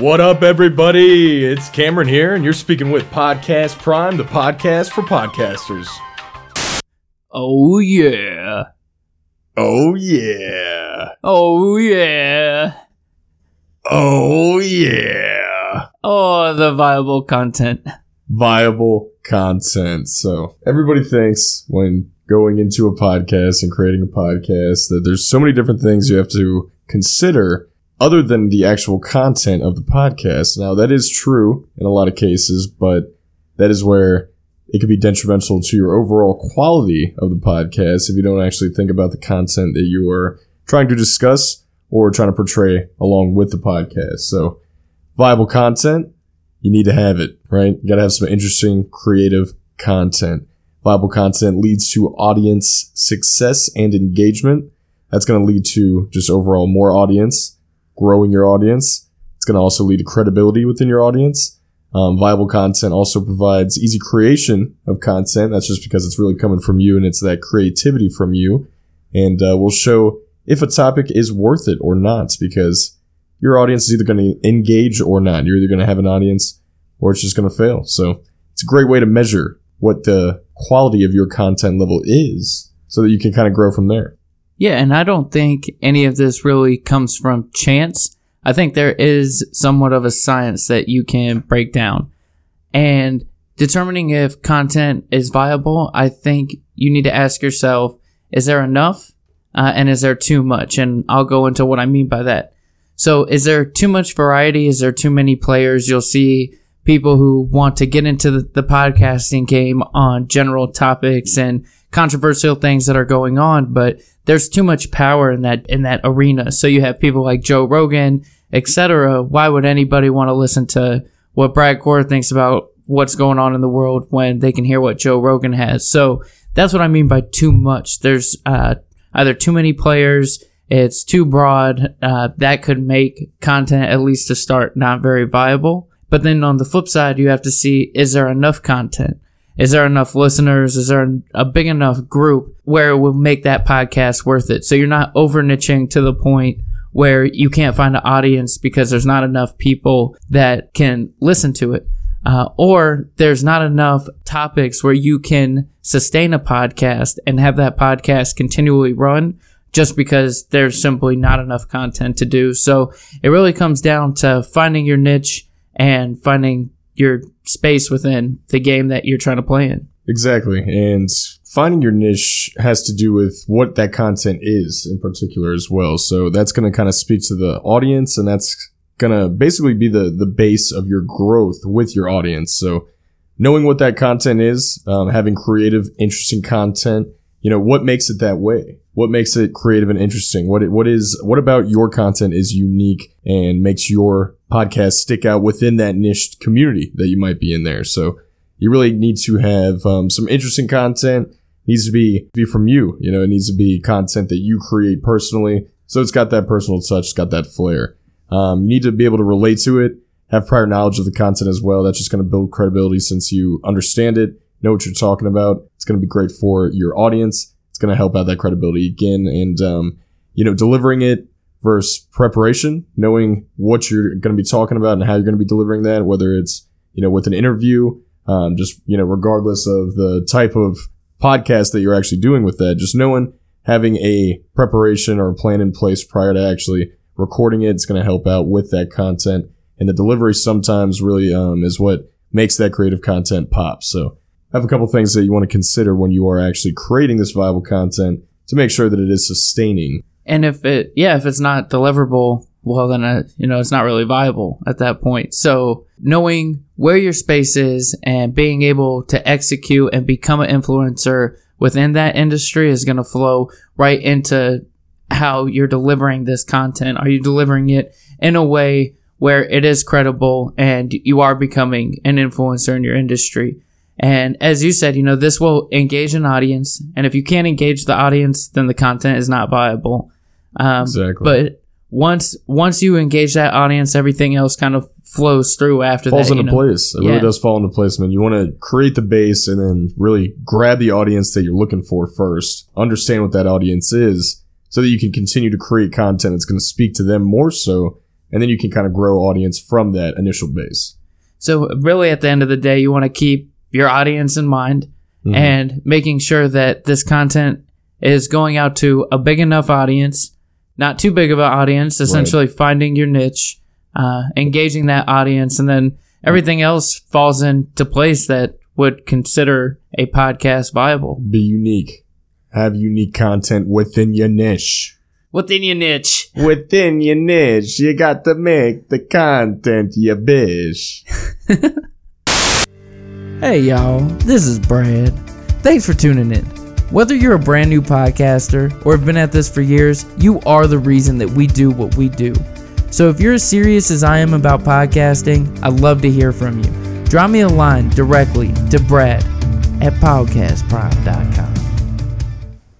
What up, everybody? It's Cameron here, and you're speaking with Podcast Prime, the podcast for podcasters. Oh yeah. Oh, yeah. Oh yeah. Oh, yeah. Oh, the viable content. Viable content. So, everybody thinks when going into a podcast and creating a podcast that there's so many different things you have to consider other than the actual content of the podcast. Now, that is true in a lot of cases, but that is where it could be detrimental to your overall quality of the podcast if you don't actually think about the content that you are trying to discuss or trying to portray along with the podcast. So, viable content, you need to have it, right? You got to have some interesting, creative content. Viable content leads to audience success and engagement. That's going to lead to just overall more audience, growing your audience. It's going to also lead to credibility within your audience. Um, viable content also provides easy creation of content. That's just because it's really coming from you and it's that creativity from you. And uh, we'll show if a topic is worth it or not because your audience is either going to engage or not. You're either going to have an audience or it's just going to fail. So it's a great way to measure what the quality of your content level is so that you can kind of grow from there. Yeah, and I don't think any of this really comes from chance. I think there is somewhat of a science that you can break down. And determining if content is viable, I think you need to ask yourself is there enough uh, and is there too much? And I'll go into what I mean by that. So, is there too much variety? Is there too many players? You'll see people who want to get into the, the podcasting game on general topics and controversial things that are going on, but there's too much power in that in that arena. So you have people like Joe Rogan, etc. Why would anybody want to listen to what Brad Core thinks about what's going on in the world when they can hear what Joe Rogan has? So that's what I mean by too much. There's uh, either too many players, it's too broad. Uh, that could make content, at least to start, not very viable. But then on the flip side, you have to see is there enough content? Is there enough listeners? Is there a big enough group where it will make that podcast worth it? So you're not over niching to the point where you can't find an audience because there's not enough people that can listen to it. Uh, or there's not enough topics where you can sustain a podcast and have that podcast continually run just because there's simply not enough content to do. So it really comes down to finding your niche and finding your space within the game that you're trying to play in. Exactly. And finding your niche has to do with what that content is in particular as well. So that's going to kind of speak to the audience and that's going to basically be the, the base of your growth with your audience. So knowing what that content is, um, having creative, interesting content, you know, what makes it that way? What makes it creative and interesting? What, what is, what about your content is unique and makes your podcast stick out within that niche community that you might be in there? So you really need to have, um, some interesting content it needs to be, be from you. You know, it needs to be content that you create personally. So it's got that personal touch. It's got that flair. Um, you need to be able to relate to it, have prior knowledge of the content as well. That's just going to build credibility since you understand it, know what you're talking about. It's going to be great for your audience. It's going to help out that credibility again. And, um, you know, delivering it versus preparation, knowing what you're going to be talking about and how you're going to be delivering that, whether it's, you know, with an interview, um, just, you know, regardless of the type of podcast that you're actually doing with that, just knowing having a preparation or a plan in place prior to actually recording it, it's going to help out with that content. And the delivery sometimes really um, is what makes that creative content pop. So I have a couple things that you want to consider when you are actually creating this viable content to make sure that it is sustaining. And if it, yeah, if it's not deliverable, well, then, uh, you know, it's not really viable at that point. So knowing where your space is and being able to execute and become an influencer within that industry is going to flow right into how you're delivering this content. Are you delivering it in a way where it is credible and you are becoming an influencer in your industry? And as you said, you know, this will engage an audience. And if you can't engage the audience, then the content is not viable. Um, Exactly. But once once you engage that audience, everything else kind of flows through after falls that. you into know? place. It Yeah. really does fall into place, man. You want to create the base and then really grab the audience that you're looking for first. Understand what that audience is so that you can continue to create content that's going to speak to them more so and then you can kind of grow audience from that initial base. So really, at the end of the day, you want to keep your audience in mind Mhm. and making sure that this content is going out to a big enough audience, not too big of an audience. Essentially, finding your niche, uh, engaging that audience, and then everything else falls into place that would consider a podcast viable Be unique. Have unique content within your niche. within your niche. Within your niche, you got to make the content you bish. Hey y'all, this is Brad. Thanks for tuning in. Whether you're a brand new podcaster or have been at this for years, you are the reason that we do what we do. So if you're as serious as I am about podcasting, I'd love to hear from you. Drop me a line directly to Brad at podcastprime.com.